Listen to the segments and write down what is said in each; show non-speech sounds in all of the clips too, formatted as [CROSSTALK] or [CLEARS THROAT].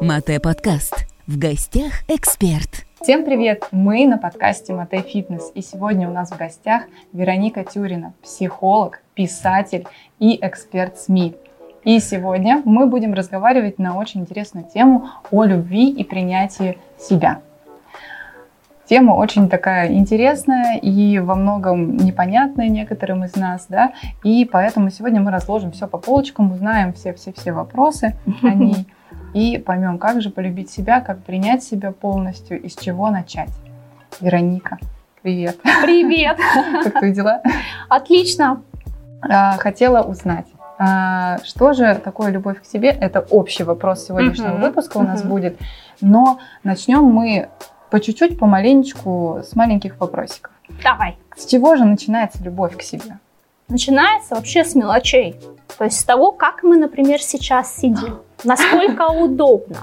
Мате подкаст. В гостях эксперт. Всем привет! Мы на подкасте Мате Фитнес. И сегодня у нас в гостях Вероника Тюрина, психолог, писатель и эксперт СМИ. И сегодня мы будем разговаривать на очень интересную тему о любви и принятии себя. Тема очень такая интересная и во многом непонятная некоторым из нас, да, и поэтому сегодня мы разложим все по полочкам, узнаем все-все-все вопросы о [LAUGHS] ней и поймем, как же полюбить себя, как принять себя полностью и с чего начать. Вероника, привет. Привет. [LAUGHS] Как твои дела? Отлично. А, хотела узнать, а, что же такое любовь к себе? Это общий вопрос сегодняшнего выпуска у нас будет. Но начнем мы по чуть-чуть, помаленечку, с маленьких вопросиков. Давай. С чего же начинается любовь к себе? Начинается вообще с мелочей. То есть с того, как мы, например, сейчас сидим. Насколько [LAUGHS] удобно.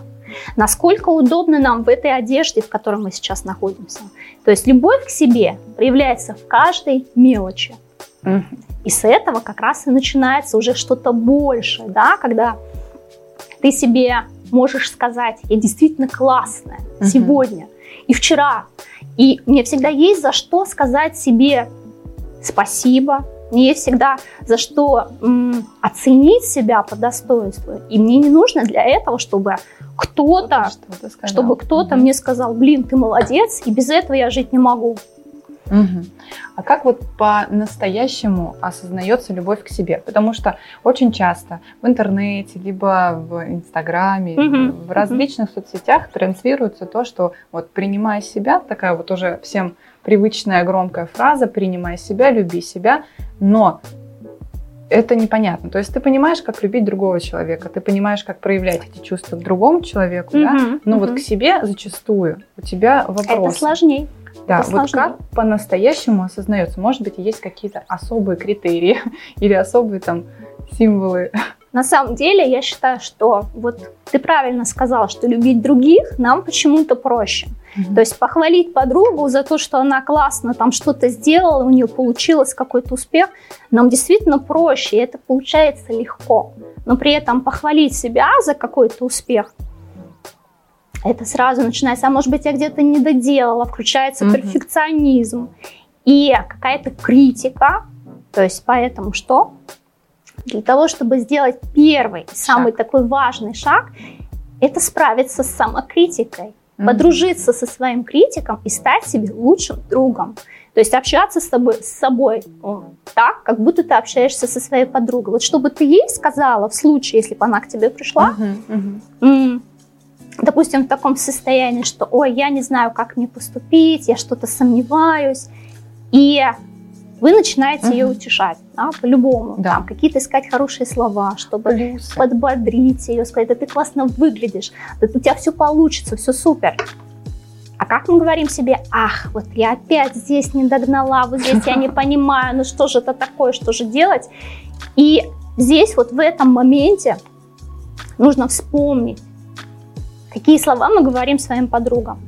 Насколько удобно нам в этой одежде, в которой мы сейчас находимся. То есть любовь к себе проявляется в каждой мелочи. И с этого как раз и начинается уже что-то большее, да, когда ты себе можешь сказать, я действительно классная uh-huh. сегодня и вчера. И мне всегда есть за что сказать себе спасибо, мне есть всегда за что м, оценить себя по достоинству. И мне не нужно для этого, чтобы кто-то, кто чтобы кто-то угу. мне сказал, блин, ты молодец, и без этого я жить не могу. Угу. А как вот по-настоящему осознается любовь к себе? Потому что очень часто в интернете, либо в Инстаграме, угу. в различных угу. соцсетях транслируется то, что вот принимая себя, такая вот уже всем привычная громкая фраза, принимай себя, люби себя, но это непонятно. То есть ты понимаешь, как любить другого человека, ты понимаешь, как проявлять эти чувства к другому человеку, угу, да? но угу. вот к себе зачастую у тебя вопрос. Это сложнее. Да, это вот как по-настоящему осознается? Может быть, есть какие-то особые критерии [LAUGHS] или особые там символы? На самом деле, я считаю, что вот ты правильно сказал, что любить других нам почему-то проще. Mm-hmm. То есть похвалить подругу за то, что она классно там что-то сделала, у нее получилось какой-то успех, нам действительно проще, и это получается легко. Но при этом похвалить себя за какой-то успех, это сразу начинается, а может быть, я где-то не доделала, включается mm-hmm. перфекционизм и какая-то критика. То есть поэтому что? Для того, чтобы сделать первый, шаг. самый такой важный шаг, это справиться с самокритикой, mm-hmm. подружиться со своим критиком и стать себе лучшим другом. То есть общаться с тобой, с собой так, как будто ты общаешься со своей подругой. Вот чтобы ты ей сказала в случае, если бы она к тебе пришла, mm-hmm. Mm-hmm допустим, в таком состоянии, что, ой, я не знаю, как мне поступить, я что-то сомневаюсь, и вы начинаете угу. ее утешать, да, по-любому, да. там, какие-то искать хорошие слова, чтобы Плюсы. подбодрить ее, сказать, да ты классно выглядишь, да у тебя все получится, все супер. А как мы говорим себе, ах, вот я опять здесь не догнала, вот здесь я не [LAUGHS] понимаю, ну что же это такое, что же делать? И здесь вот в этом моменте нужно вспомнить, Какие слова мы говорим своим подругам?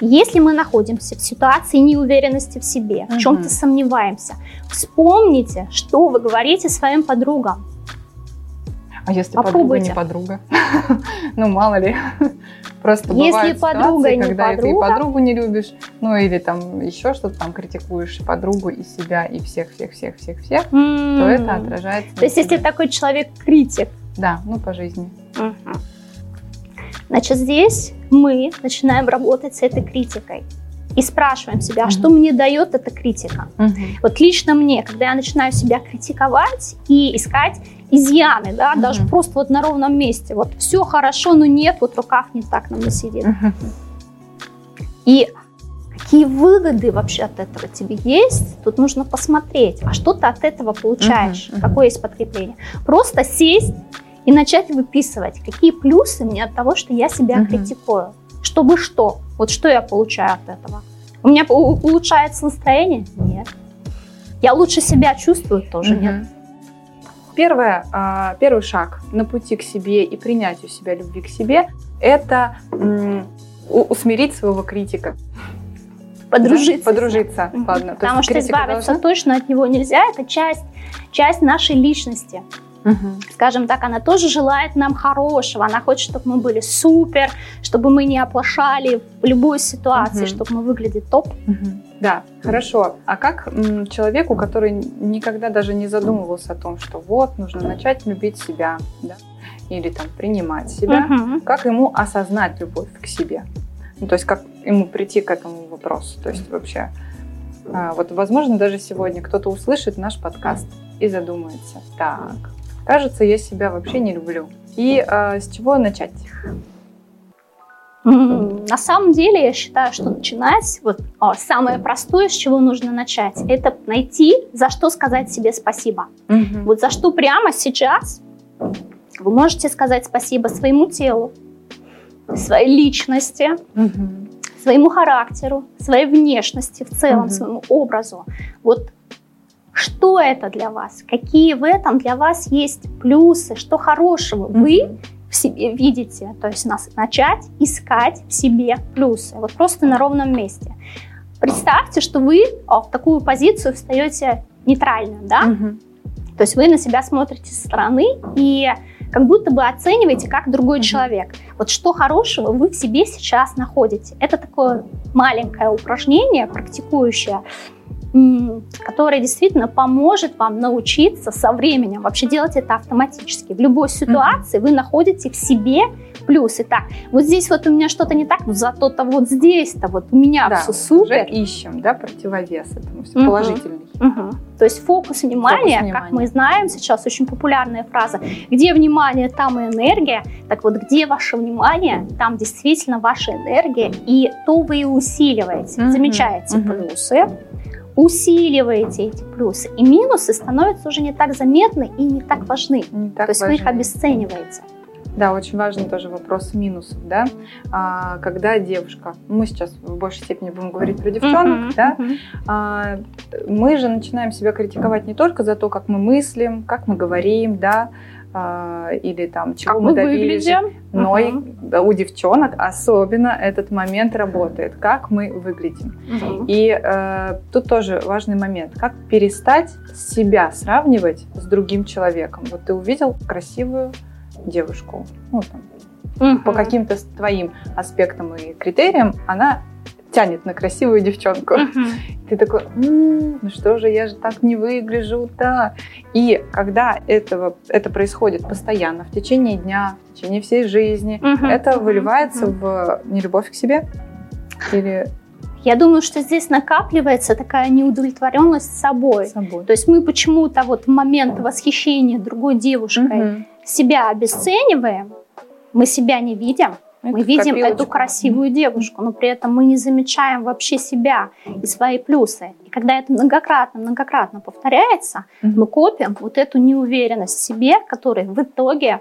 Если мы находимся в ситуации неуверенности в себе, в чем-то сомневаемся, вспомните, что вы говорите своим подругам. А если Попробуйте. подруга не [LAUGHS] подруга? Ну, мало ли. [LAUGHS] Просто если подруга ситуации, не когда подруга, ты подругу не любишь, ну или там еще что-то там критикуешь подругу и себя, и всех-всех-всех-всех-всех, mm-hmm. то это отражается. То есть если такой человек критик. Да, ну по жизни. Uh-huh. Значит, здесь мы начинаем работать с этой критикой и спрашиваем себя, а что мне дает эта критика. Угу. Вот лично мне, когда я начинаю себя критиковать и искать изъяны, да, угу. даже просто вот на ровном месте, вот все хорошо, но нет, вот рукав не так на мне сидит. Угу. И какие выгоды вообще от этого тебе есть, тут нужно посмотреть, а что ты от этого получаешь, угу. какое есть подкрепление. Просто сесть и начать выписывать, какие плюсы мне от того, что я себя угу. критикую. Чтобы что? Вот что я получаю от этого? У меня улучшается настроение? Нет. Я лучше себя чувствую? Тоже угу. нет. Первое, а, первый шаг на пути к себе и принятию себя, любви к себе, это усмирить своего критика. Подружиться. Да? Подружиться, угу. ладно. Потому что избавиться должна... точно от него нельзя. Это часть, часть нашей личности. Угу. Скажем так, она тоже желает нам хорошего. Она хочет, чтобы мы были супер, чтобы мы не оплошали в любой ситуации, угу. чтобы мы выглядели топ. Угу. Да, хорошо. А как м, человеку, который никогда даже не задумывался о том, что вот нужно начать любить себя, да, или там принимать себя, угу. как ему осознать любовь к себе? Ну, то есть как ему прийти к этому вопросу? То есть вообще, а, вот возможно даже сегодня кто-то услышит наш подкаст и задумается, так, кажется, я себя вообще не люблю. И а, с чего начать? На самом деле, я считаю, что начинать, вот о, самое простое, с чего нужно начать, это найти, за что сказать себе спасибо. Угу. Вот за что прямо сейчас вы можете сказать спасибо своему телу, своей личности, угу. своему характеру, своей внешности в целом, угу. своему образу. Вот что это для вас? Какие в этом для вас есть плюсы? Что хорошего вы в себе видите, то есть нас начать искать в себе плюсы, вот просто на ровном месте. Представьте, что вы о, в такую позицию встаете нейтрально, да? Угу. То есть вы на себя смотрите со стороны и как будто бы оцениваете как другой человек. Вот что хорошего вы в себе сейчас находите. Это такое маленькое упражнение, практикующее, которая действительно поможет вам научиться со временем вообще делать это автоматически. В любой ситуации mm-hmm. вы находите в себе плюсы. Так, вот здесь вот у меня что-то не так, но зато-то вот здесь-то вот у меня да, все супер. Уже ищем, да, противовес этому, все mm-hmm. положительный. Угу. То есть фокус внимания, фокус внимания, как мы знаем, сейчас очень популярная фраза, где внимание, там и энергия. Так вот, где ваше внимание, там действительно ваша энергия, и то вы и усиливаете, угу. замечаете угу. плюсы, усиливаете эти плюсы, и минусы становятся уже не так заметны и не так важны. Не так То есть важны. вы их обесцениваете. Да, очень важный тоже вопрос минусов, да. А, когда девушка, мы сейчас в большей степени будем говорить про девчонок, uh-huh, да, uh-huh. А, мы же начинаем себя критиковать не только за то, как мы мыслим, как мы говорим, да, или там чего как мы, добились, но uh-huh. и, у девчонок особенно этот момент работает, как мы выглядим. Uh-huh. И э, тут тоже важный момент, как перестать себя сравнивать с другим человеком. Вот ты увидел красивую девушку, ну, там, угу. по каким-то твоим аспектам и критериям, она тянет на красивую девчонку. Угу. Ты такой, м-м, ну что же, я же так не выгляжу, да. И когда этого, это происходит постоянно, в течение дня, в течение всей жизни, угу. это выливается угу. в нелюбовь к себе или я думаю, что здесь накапливается такая неудовлетворенность собой. собой. То есть мы почему-то вот в момент восхищения другой девушкой угу себя обесцениваем, мы себя не видим, это мы видим эту красивую девушку, но при этом мы не замечаем вообще себя и свои плюсы. И когда это многократно, многократно повторяется, mm-hmm. мы копим вот эту неуверенность в себе, которая в итоге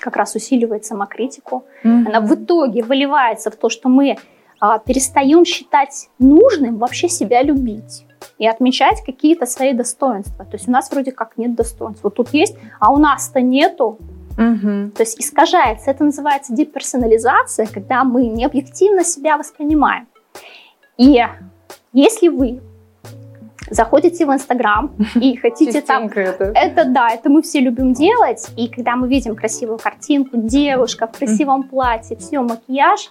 как раз усиливает самокритику. Mm-hmm. Она в итоге выливается в то, что мы а, перестаем считать нужным вообще себя любить и отмечать какие-то свои достоинства. То есть у нас вроде как нет достоинств. Вот тут есть, а у нас-то нету. Угу. То есть искажается. Это называется деперсонализация, когда мы не объективно себя воспринимаем. И если вы заходите в Инстаграм и [LAUGHS] хотите там... Это. это да, это мы все любим делать. И когда мы видим красивую картинку, девушка в красивом платье, все, макияж,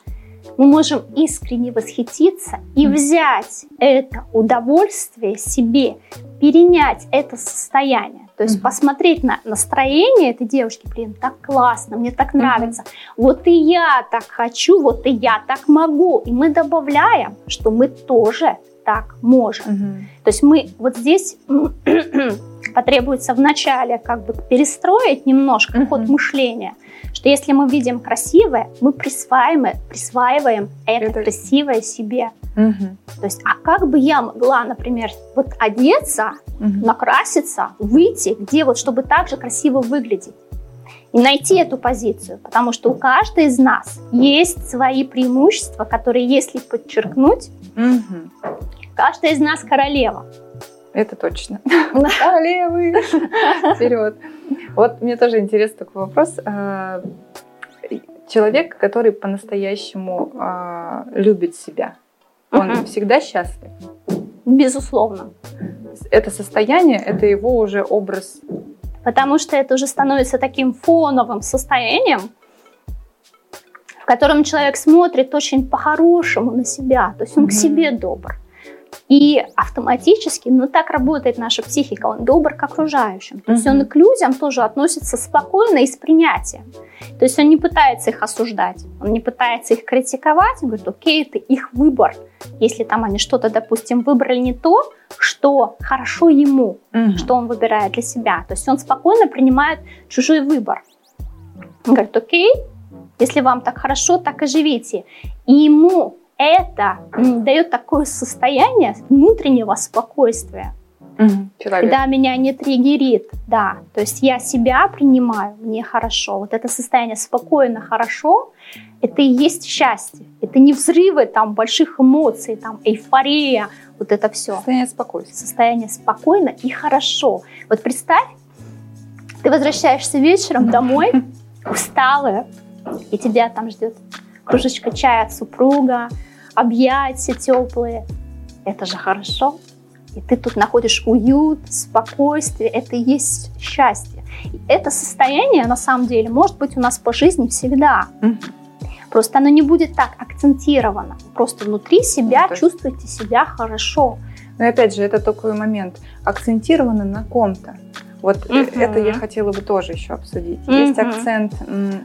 мы можем искренне восхититься и взять это удовольствие себе, перенять это состояние. То есть mm-hmm. посмотреть на настроение этой девушки, блин, так классно, мне так нравится. Mm-hmm. Вот и я так хочу, вот и я так могу. И мы добавляем, что мы тоже так можем. Mm-hmm. То есть мы вот здесь [CLEARS THROAT] потребуется вначале как бы перестроить немножко mm-hmm. ход мышления, что если мы видим красивое, мы присваиваем, присваиваем это, это... красивое себе. Угу. То есть, а как бы я могла, например, вот одеться, угу. накраситься, выйти, где вот, чтобы так же красиво выглядеть? И найти эту позицию, потому что у каждой из нас есть свои преимущества, которые, если подчеркнуть, угу. каждая из нас королева. Это точно. [LAUGHS] Королевы! Вперед! Вот мне тоже интересный такой вопрос. А, человек, который по-настоящему а, любит себя, он всегда счастлив? Безусловно. Это состояние, это его уже образ Потому что это уже становится таким фоновым состоянием, в котором человек смотрит очень по-хорошему на себя, то есть он mm-hmm. к себе добр. И автоматически, ну так работает наша психика, он добр к окружающим. То есть он и к людям тоже относится спокойно и с принятием. То есть он не пытается их осуждать, он не пытается их критиковать, он говорит, окей, это их выбор. Если там они что-то, допустим, выбрали не то, что хорошо ему, угу. что он выбирает для себя. То есть он спокойно принимает чужой выбор. Он говорит, окей, если вам так хорошо, так и живите. И ему это дает такое состояние внутреннего спокойствия. Угу, когда меня не триггерит, да, то есть я себя принимаю, мне хорошо. Вот это состояние спокойно, хорошо, это и есть счастье. Это не взрывы там больших эмоций, там эйфория, вот это все. Состояние спокойствия. Состояние спокойно и хорошо. Вот представь, ты возвращаешься вечером домой, [LAUGHS] усталая, и тебя там ждет кружечка чая от супруга, объятия теплые. Это же хорошо. И ты тут находишь уют, спокойствие. Это и есть счастье. И это состояние, на самом деле, может быть у нас по жизни всегда. Просто оно не будет так акцентировано. Просто внутри себя ну, чувствуете себя хорошо. Но опять же, это такой момент. Акцентировано на ком-то. Вот uh-huh. это я хотела бы тоже еще обсудить. Uh-huh. Есть акцент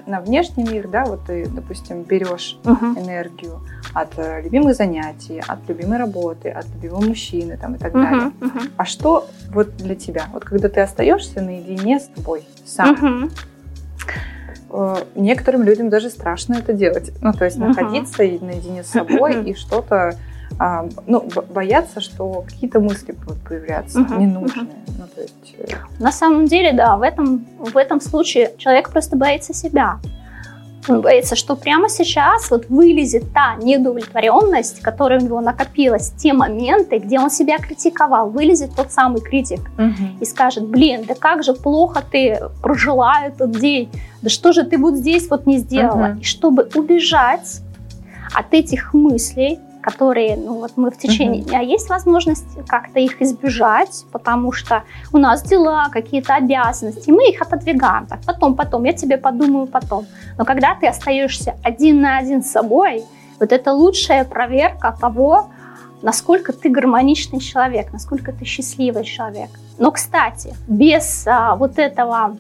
на внешний мир, да, вот ты, допустим, берешь uh-huh. энергию от э, любимых занятий, от любимой работы, от любимого мужчины там, и так uh-huh. далее. Uh-huh. А что вот для тебя? Вот когда ты остаешься наедине с тобой сам, uh-huh некоторым людям даже страшно это делать. Ну, то есть uh-huh. находиться наедине с собой и что-то а, ну, боятся, что какие-то мысли будут появляться uh-huh, ненужные. Uh-huh. Ну, то есть... Э, На самом деле, да, в этом, в этом случае человек просто боится себя. Он боится, что прямо сейчас вот вылезет та недовлетворенность, которая у него накопилась, те моменты, где он себя критиковал, вылезет тот самый критик угу. и скажет, блин, да как же плохо ты прожила этот день, да что же ты вот здесь вот не сделала. Угу. И чтобы убежать от этих мыслей, которые, ну вот мы в течение uh-huh. дня есть возможность как-то их избежать, потому что у нас дела, какие-то обязанности, мы их отодвигаем. Так, потом, потом, я тебе подумаю потом. Но когда ты остаешься один на один с собой, вот это лучшая проверка того, насколько ты гармоничный человек, насколько ты счастливый человек. Но, кстати, без а, вот этого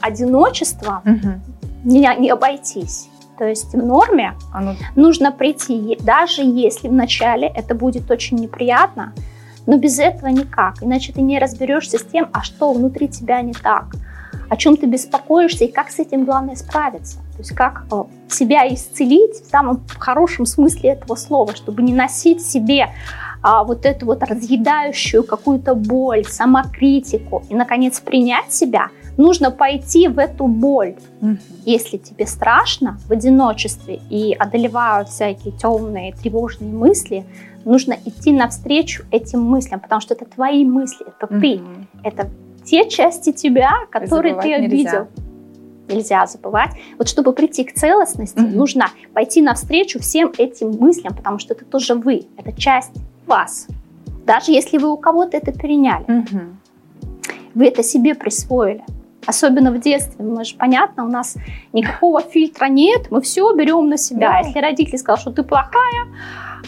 одиночества uh-huh. не, не обойтись. То есть в норме Оно... нужно прийти, даже если вначале это будет очень неприятно, но без этого никак. Иначе ты не разберешься с тем, а что внутри тебя не так, о чем ты беспокоишься и как с этим главное справиться. То есть как э, себя исцелить в самом хорошем смысле этого слова, чтобы не носить себе а, вот эту вот разъедающую какую-то боль, самокритику и, наконец, принять себя, нужно пойти в эту боль. Угу. Если тебе страшно в одиночестве и одолевают всякие темные, тревожные мысли, нужно идти навстречу этим мыслям, потому что это твои мысли, это угу. ты, это те части тебя, которые ты обидел. Нельзя. Нельзя забывать. Вот чтобы прийти к целостности, угу. нужно пойти навстречу всем этим мыслям, потому что это тоже вы, это часть вас. Даже если вы у кого-то это переняли. Угу. Вы это себе присвоили. Особенно в детстве. Мы же, понятно, у нас никакого фильтра нет, мы все берем на себя. Да. Если родители сказали, что ты плохая,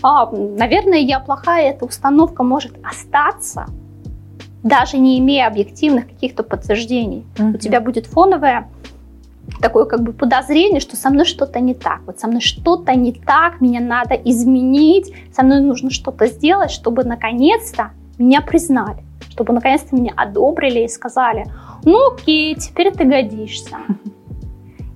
а, наверное, я плохая, эта установка может остаться, даже не имея объективных каких-то подтверждений. Угу. У тебя будет фоновое такое как бы подозрение, что со мной что-то не так. Вот со мной что-то не так, меня надо изменить, со мной нужно что-то сделать, чтобы наконец-то меня признали, чтобы наконец-то меня одобрили и сказали, ну окей, теперь ты годишься. [LAUGHS]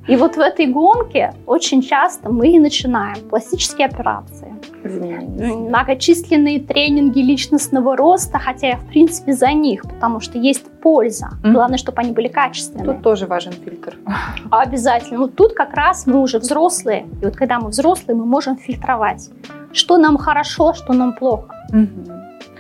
И вот в этой гонке очень часто мы и начинаем пластические операции, многочисленные тренинги личностного роста, хотя я в принципе за них, потому что есть польза. Mm-hmm. Главное, чтобы они были качественные. Тут тоже важен фильтр. [LAUGHS] Обязательно. Вот тут как раз мы уже взрослые, и вот когда мы взрослые, мы можем фильтровать, что нам хорошо, что нам плохо. Mm-hmm.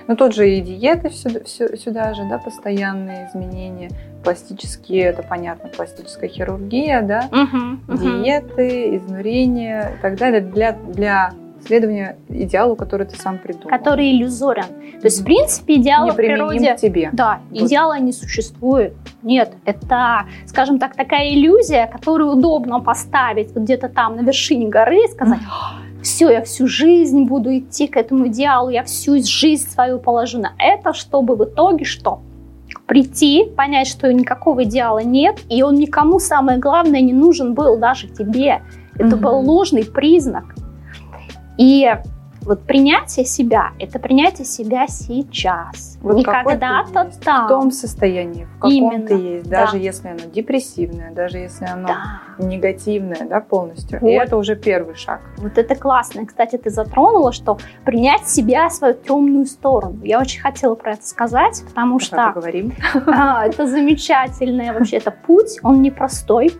Ну, тот же и диеты сюда, сюда же, да, постоянные изменения, пластические, это понятно, пластическая хирургия, да, угу, диеты, угу. изнурение и так далее для, для следования идеалу, который ты сам придумал. Который иллюзорен. То есть, в принципе, идеал в природе... к тебе. Да, вот. идеала не существует. Нет, это, скажем так, такая иллюзия, которую удобно поставить вот где-то там на вершине горы и сказать, все, я всю жизнь буду идти к этому идеалу, я всю жизнь свою положу на это, чтобы в итоге что? Прийти, понять, что никакого идеала нет, и он никому, самое главное, не нужен был, даже тебе. Это mm-hmm. был ложный признак. И вот принятие себя – это принятие себя сейчас. Вот не когда-то там. В том состоянии, в каком Именно, ты есть. Даже да. если оно депрессивное, даже если оно да. негативное да, полностью. Вот. И это уже первый шаг. Вот это классно. Кстати, ты затронула, что принять себя, свою темную сторону. Я очень хотела про это сказать, потому что… Поговорим. А, это замечательное вообще. Это путь, он непростой.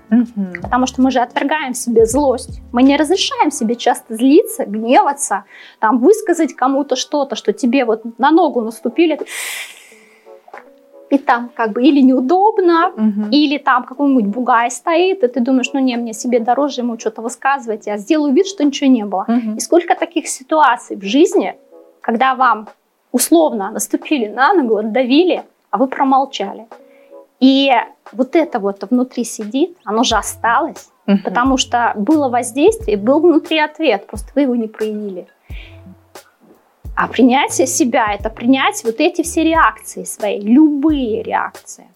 Потому что мы же отвергаем себе злость. Мы не разрешаем себе часто злиться, гневаться, там высказать кому-то что-то, что тебе вот на ногу наступили, и там как бы или неудобно, угу. или там какой-нибудь бугай стоит, и ты думаешь, ну не, мне себе дороже ему что-то высказывать, я сделаю вид, что ничего не было. Угу. И сколько таких ситуаций в жизни, когда вам условно наступили на ногу, отдавили, а вы промолчали. И вот это вот внутри сидит, оно же осталось, угу. потому что было воздействие, был внутри ответ, просто вы его не проявили. А принятие себя – это принять вот эти все реакции свои, любые реакции.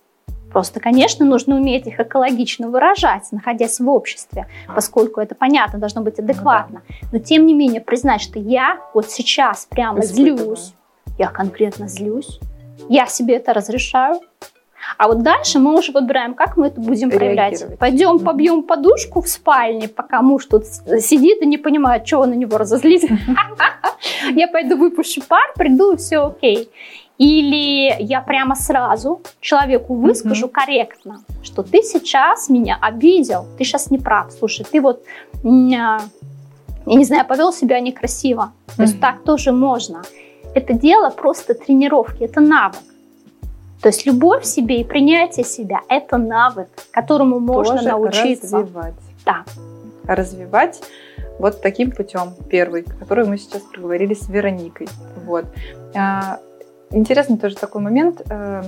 Просто, конечно, нужно уметь их экологично выражать, находясь в обществе, поскольку это понятно, должно быть адекватно. Но тем не менее признать, что я вот сейчас прямо злюсь, я конкретно злюсь, я себе это разрешаю, а вот дальше мы уже выбираем, как мы это будем проявлять. Пойдем побьем подушку в спальне, пока муж тут сидит и не понимает, чего на него разозлить. Я пойду выпущу пар, приду, и все окей. Или я прямо сразу человеку выскажу mm-hmm. корректно, что ты сейчас меня обидел, ты сейчас не прав. Слушай, ты вот, я не знаю, повел себя некрасиво. Mm-hmm. То есть так тоже можно. Это дело просто тренировки, это навык. То есть любовь в себе и принятие себя – это навык, которому можно Тоже научиться. развивать. Да. Развивать вот таким путем, первый, который мы сейчас проговорили с Вероникой. Вот. А, интересный тоже такой момент. Э,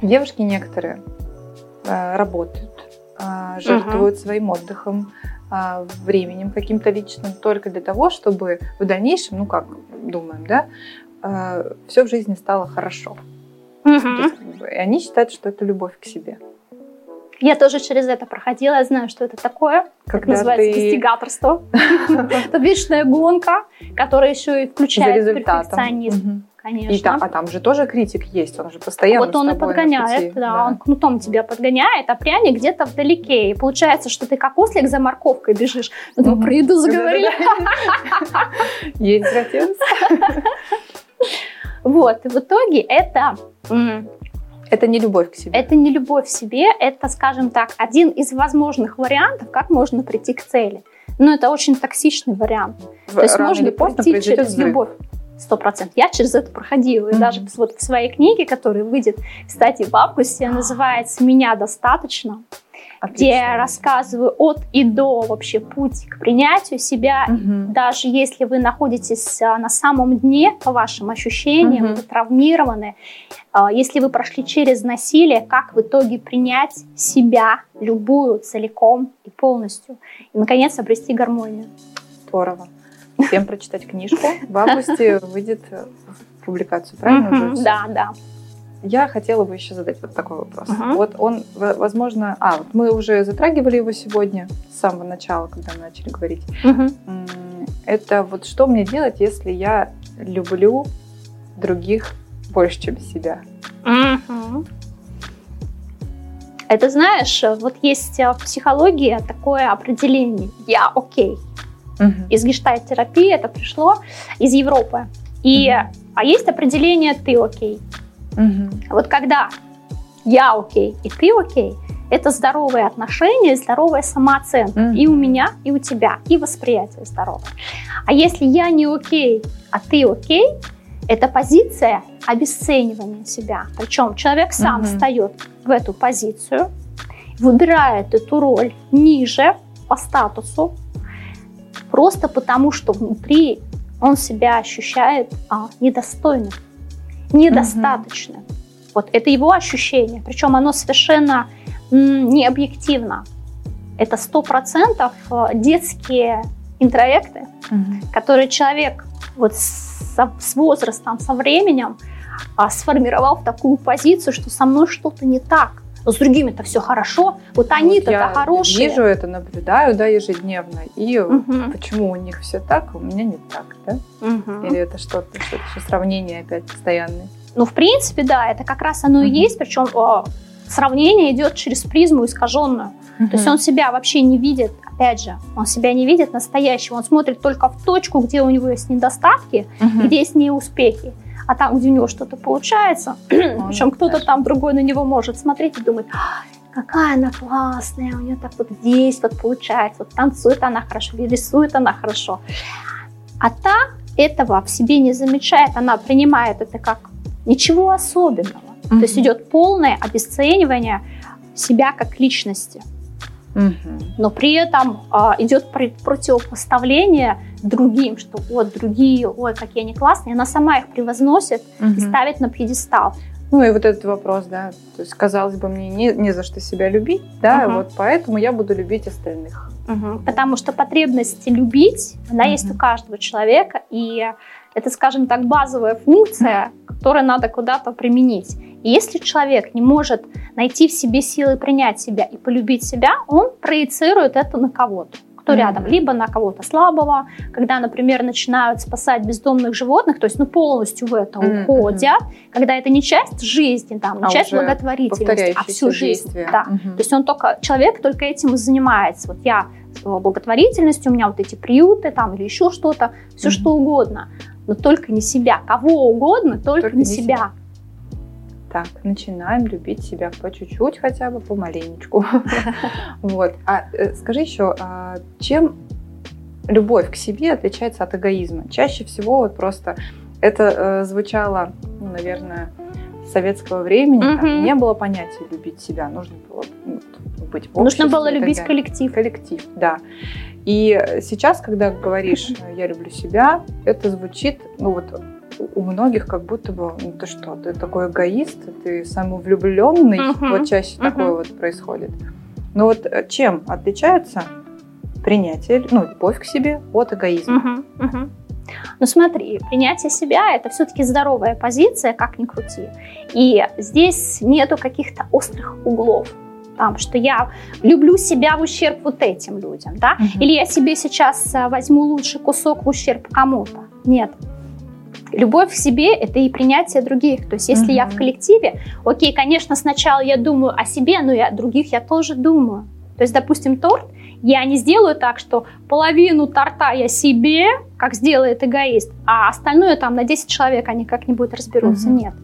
девушки некоторые э, работают, а, жертвуют угу. своим отдыхом, а, временем каким-то личным только для того, чтобы в дальнейшем, ну как думаем, да, э, все в жизни стало хорошо. Угу. И они считают, что это любовь к себе. Я тоже через это проходила, я знаю, что это такое. Когда как называется ты... достигаторство. [LAUGHS] Это вечная гонка, которая еще и включает перфекционизм. Конечно. И там, а там же тоже критик есть, он же постоянно Вот он и подгоняет, да, да, он кнутом тебя подгоняет, а пряник где-то вдалеке. И получается, что ты как ослик за морковкой бежишь. Ну, про еду заговорили. Есть хотелось. [LAUGHS] Вот, и в итоге это... Это не любовь к себе. Это не любовь к себе, это, скажем так, один из возможных вариантов, как можно прийти к цели. Но это очень токсичный вариант. В, То есть можно прийти через взрыв. любовь. Сто процентов. Я через это проходила. Mm-hmm. И даже вот в своей книге, которая выйдет, кстати, в августе, называется «Меня достаточно», Отлично. где я рассказываю от и до вообще путь к принятию себя, угу. даже если вы находитесь а, на самом дне по вашим ощущениям, угу. вы травмированы, а, если вы прошли через насилие, как в итоге принять себя, любую, целиком и полностью, и, наконец, обрести гармонию. Здорово. Всем прочитать книжку. В августе [LAUGHS] выйдет публикацию, правильно? Да, да. Я хотела бы еще задать вот такой вопрос. Uh-huh. Вот он, возможно, а вот мы уже затрагивали его сегодня с самого начала, когда мы начали говорить. Uh-huh. Это вот что мне делать, если я люблю других больше, чем себя? Uh-huh. Это знаешь, вот есть в психологии такое определение «я окей». Uh-huh. Из гештальт-терапии это пришло из Европы. И, uh-huh. А есть определение «ты окей». Угу. Вот когда я окей и ты окей, это здоровые отношения, здоровая самооценка mm и у меня, и у тебя, и восприятие здоровое. А если я не окей, а ты окей, это позиция обесценивания себя. Причем человек сам mm встает в эту позицию, выбирает эту роль ниже по статусу, просто потому что внутри он себя ощущает а, недостойным недостаточно. Угу. Вот это его ощущение, причем оно совершенно не объективно. Это сто процентов э, детские интроекты, Мгм. которые человек вот с, с возрастом, со временем а, сформировал в такую позицию, что со мной что-то не так. С другими-то все хорошо, вот они-то я хорошие. вижу это, наблюдаю, да, ежедневно. И Мгм. почему у них все так, а у меня не так, да? Мгм. Или это что-то, что-то еще сравнение опять постоянное? Ну, в принципе, да, это как раз оно и Мгм. есть, причем а, сравнение идет через призму искаженную. То есть он себя вообще не видит, опять же, он себя не видит настоящего, он смотрит только в точку, где у него есть недостатки, Мгм. где есть неуспехи. А там, где у него что-то получается, [CLEARS THROAT] причем кто-то там другой на него может смотреть и думать, «А, какая она классная, у нее так вот здесь вот получается, вот танцует она хорошо, или рисует она хорошо. А та этого в себе не замечает, она принимает это как ничего особенного. То есть идет полное обесценивание себя как личности Мгм. но при этом а, идет пр- противопоставление другим, что вот другие, ой, какие они классные, она сама их превозносит и Мгм. ставит на пьедестал. Ну и вот этот вопрос, да, то есть, казалось бы, мне не, не за что себя любить, да, Мгм. вот поэтому я буду любить остальных. Потому что потребность любить, она есть Мгм. у каждого человека, и это, скажем так, базовая функция, которую надо куда-то применить. И если человек не может найти в себе силы принять себя и полюбить себя, он проецирует это на кого-то кто рядом, либо на кого-то слабого, когда, например, начинают спасать бездомных животных, то есть ну, полностью в это Мгм, уходят, когда это не часть жизни, там, не А часть благотворительности, а всю жизнь. действия. Да. Мгм. То есть он только, человек только этим и занимается. Вот я благотворительностью, у меня вот эти приюты там или еще что-то, все Мгм. что угодно, но только не себя. Кого угодно, только, Только не не себя. Так, начинаем любить себя по чуть-чуть, хотя бы помаленечку. [LAUGHS] Вот. А э, скажи еще, а чем любовь к себе отличается от эгоизма? Чаще всего вот просто это э, звучало, ну, наверное, советского времени. там не было понятия любить себя. Нужно было быть в Нужно было любить далее. коллектив. Коллектив, да. И сейчас, когда говоришь э, «я люблю себя», это звучит, ну вот у- многих как будто бы, ну ты что, ты такой эгоист, ты самовлюбленный, Мгм, вот чаще мгм. такое вот происходит. Но вот э, чем отличается принятие, ну, любовь к себе от эгоизма? Мгм, мгм. Ну смотри, принятие себя это все-таки здоровая позиция, как ни крути. И здесь нету каких-то острых углов. Там, что я люблю себя в ущерб вот этим людям, да? Мгм. Или я себе сейчас а, возьму лучший кусок в ущерб кому-то. Нет. Любовь к себе – это и принятие других. То есть если я в коллективе, окей, конечно, сначала я думаю о себе, но и о других я тоже думаю. То есть, допустим, торт, я не сделаю так, что половину торта я себе, как сделает эгоист, а остальное там на 10 человек они как-нибудь разберутся. Мгм. Нет.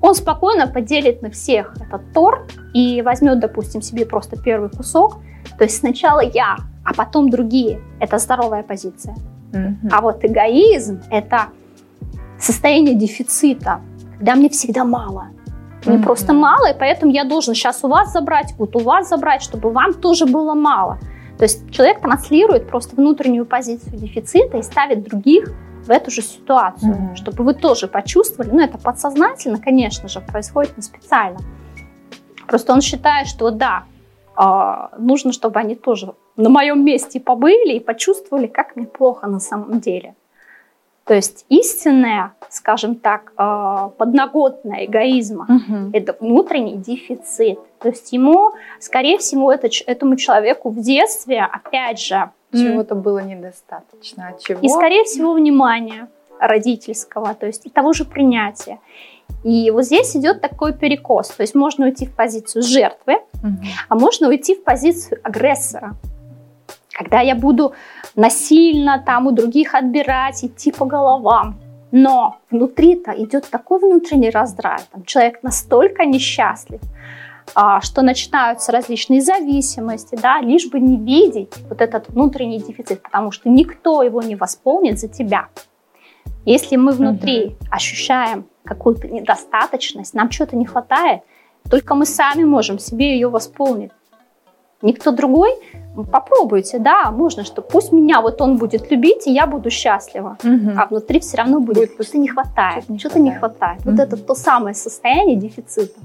Он спокойно поделит на всех этот торт и возьмет, допустим, себе просто первый кусок. То есть сначала я, а потом другие. Это здоровая позиция. Мгм. А вот эгоизм – это состояние дефицита, когда мне всегда мало. Мне Мгм. просто мало, и поэтому я должен сейчас у вас забрать, вот у вас забрать, чтобы вам тоже было мало. То есть человек транслирует просто внутреннюю позицию дефицита и ставит других в эту же ситуацию, Мгм. чтобы вы тоже почувствовали. Ну, это подсознательно, конечно же, происходит не специально. Просто он считает, что да, а, нужно, чтобы они тоже на моем месте побыли и почувствовали, как мне плохо на самом деле. То есть истинная, скажем так, а, подноготная эгоизма Мгм. это внутренний дефицит. То есть ему, скорее всего, это, этому человеку в детстве, опять же, Чего-то было недостаточно. От чего? и, скорее всего, внимания родительского, то есть и того же принятия. И вот здесь идет такой перекос. То есть можно уйти в позицию жертвы, Мгм. а можно уйти в позицию агрессора. Когда я буду насильно там у других отбирать, идти по головам. Но внутри-то идет такой внутренний раздрай. Там человек настолько несчастлив, а, что начинаются различные зависимости, да, лишь бы не видеть вот этот внутренний дефицит, потому что никто его не восполнит за тебя. Если мы внутри ощущаем какую-то недостаточность, нам чего-то не хватает, только мы сами можем себе ее восполнить. Никто другой попробуйте, да, можно, что пусть меня вот он будет любить, и я буду счастлива. Мгм. А внутри все равно будет, Будет что-то не хватает, что-то не что-то не хватает. хватает. Вот это то самое состояние дефицита.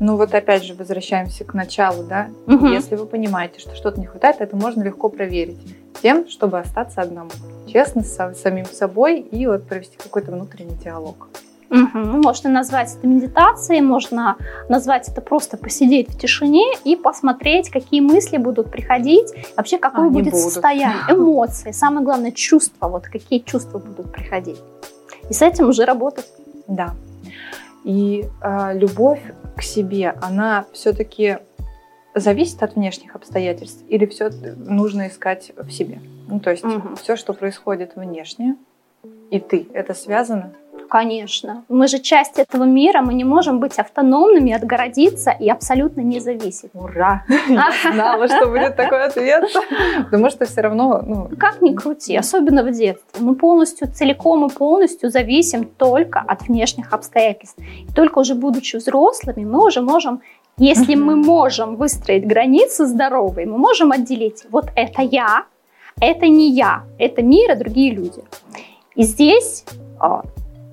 Ну вот опять же возвращаемся к началу, да. Мгм. Если вы понимаете, что что-то не хватает, это можно легко проверить тем, чтобы остаться одному, честно с са- самим собой и вот провести какой-то внутренний диалог. Мгм. Можно назвать это медитацией, можно назвать это просто посидеть в тишине и посмотреть, какие мысли будут приходить, вообще какое Они будет будут. состояние, [LAUGHS] эмоции, самое главное чувства, вот какие чувства будут приходить. И с этим уже работать. Да. И а, любовь к себе, она все-таки зависит от внешних обстоятельств или все нужно искать в себе? Ну, то есть Мгм. все, что происходит внешне, и ты, это связано? Конечно. Мы же часть этого мира, мы не можем быть автономными, отгородиться и абсолютно не зависеть. Ура! [LAUGHS] Я знала, что будет такой ответ. Потому что все равно, ну, Как ни крути, особенно в детстве, мы полностью, целиком и полностью зависим только от внешних обстоятельств. И только уже будучи взрослыми, мы уже можем, если мы можем выстроить границы здоровые, мы можем отделить, вот это я, это не я, это мир и другие люди. И здесь, а,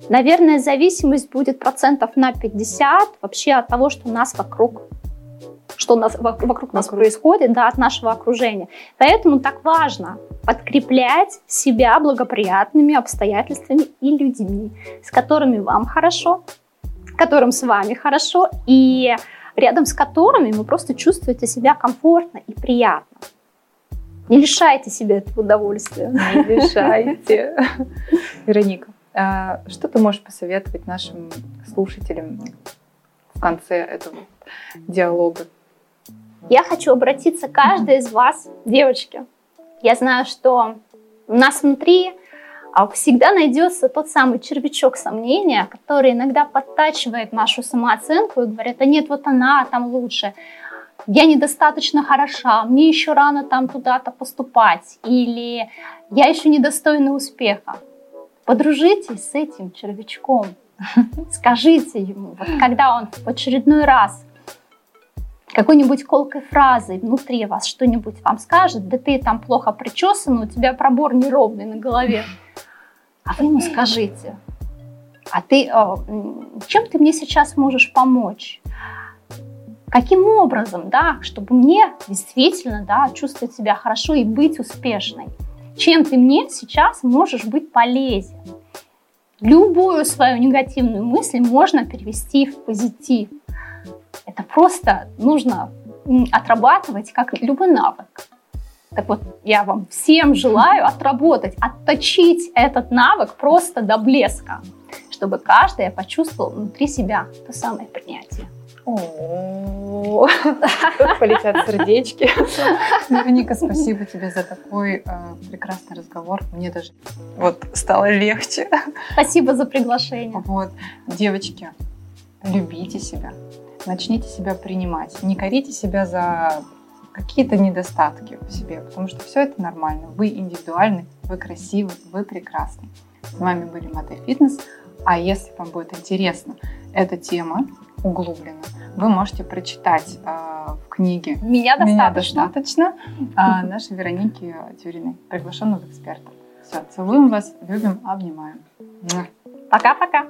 наверное, зависимость будет процентов на 50 вообще от того, что у нас вокруг что у нас, вок- вокруг нас Вокруг. происходит, да, от нашего окружения. Поэтому так важно подкреплять себя благоприятными обстоятельствами и людьми, с которыми вам хорошо, которым с вами хорошо, и рядом с которыми вы просто чувствуете себя комфортно и приятно. Не лишайте себя этого удовольствия. не решайте. [LAUGHS] Вероника, что ты можешь посоветовать нашим слушателям в конце этого диалога? Я хочу обратиться к каждой из вас, девочки. Я знаю, что у нас внутри а, всегда найдется тот самый червячок сомнения, который иногда подтачивает нашу самооценку и говорит, а нет, вот она там лучше, я недостаточно хороша, мне еще рано там туда-то поступать, или я еще недостойна успеха. Подружитесь с этим червячком, [LAUGHS] скажите ему, вот когда он в очередной раз какой-нибудь колкой фразой внутри вас что-нибудь вам скажет, да ты там плохо причесан, у тебя пробор неровный на голове. А вы ему скажите, а ты, э, чем ты мне сейчас можешь помочь? Каким образом, да, чтобы мне действительно, да, чувствовать себя хорошо и быть успешной? Чем ты мне сейчас можешь быть полезен? Любую свою негативную мысль можно перевести в позитив. Это просто нужно отрабатывать как любой навык. Так вот, я вам всем желаю отработать, отточить этот навык просто до блеска, чтобы каждый почувствовал внутри себя то самое принятие. Полетят сердечки. Вероника, спасибо тебе за такой э, прекрасный разговор. Мне даже вот стало легче. Спасибо за приглашение. Вот, девочки, любите себя, начните себя принимать, не корите себя за какие-то недостатки в себе, потому что все это нормально. Вы индивидуальны, вы красивы, вы прекрасны. С вами были Мате Фитнес. А если вам будет интересна эта тема углубленно, вы можете прочитать э, в книге Меня «Меня достаточно. достаточно» э, [LAUGHS] нашей Вероники Тюриной, приглашенного эксперта. Все, целуем вас, любим, обнимаем. Пока-пока.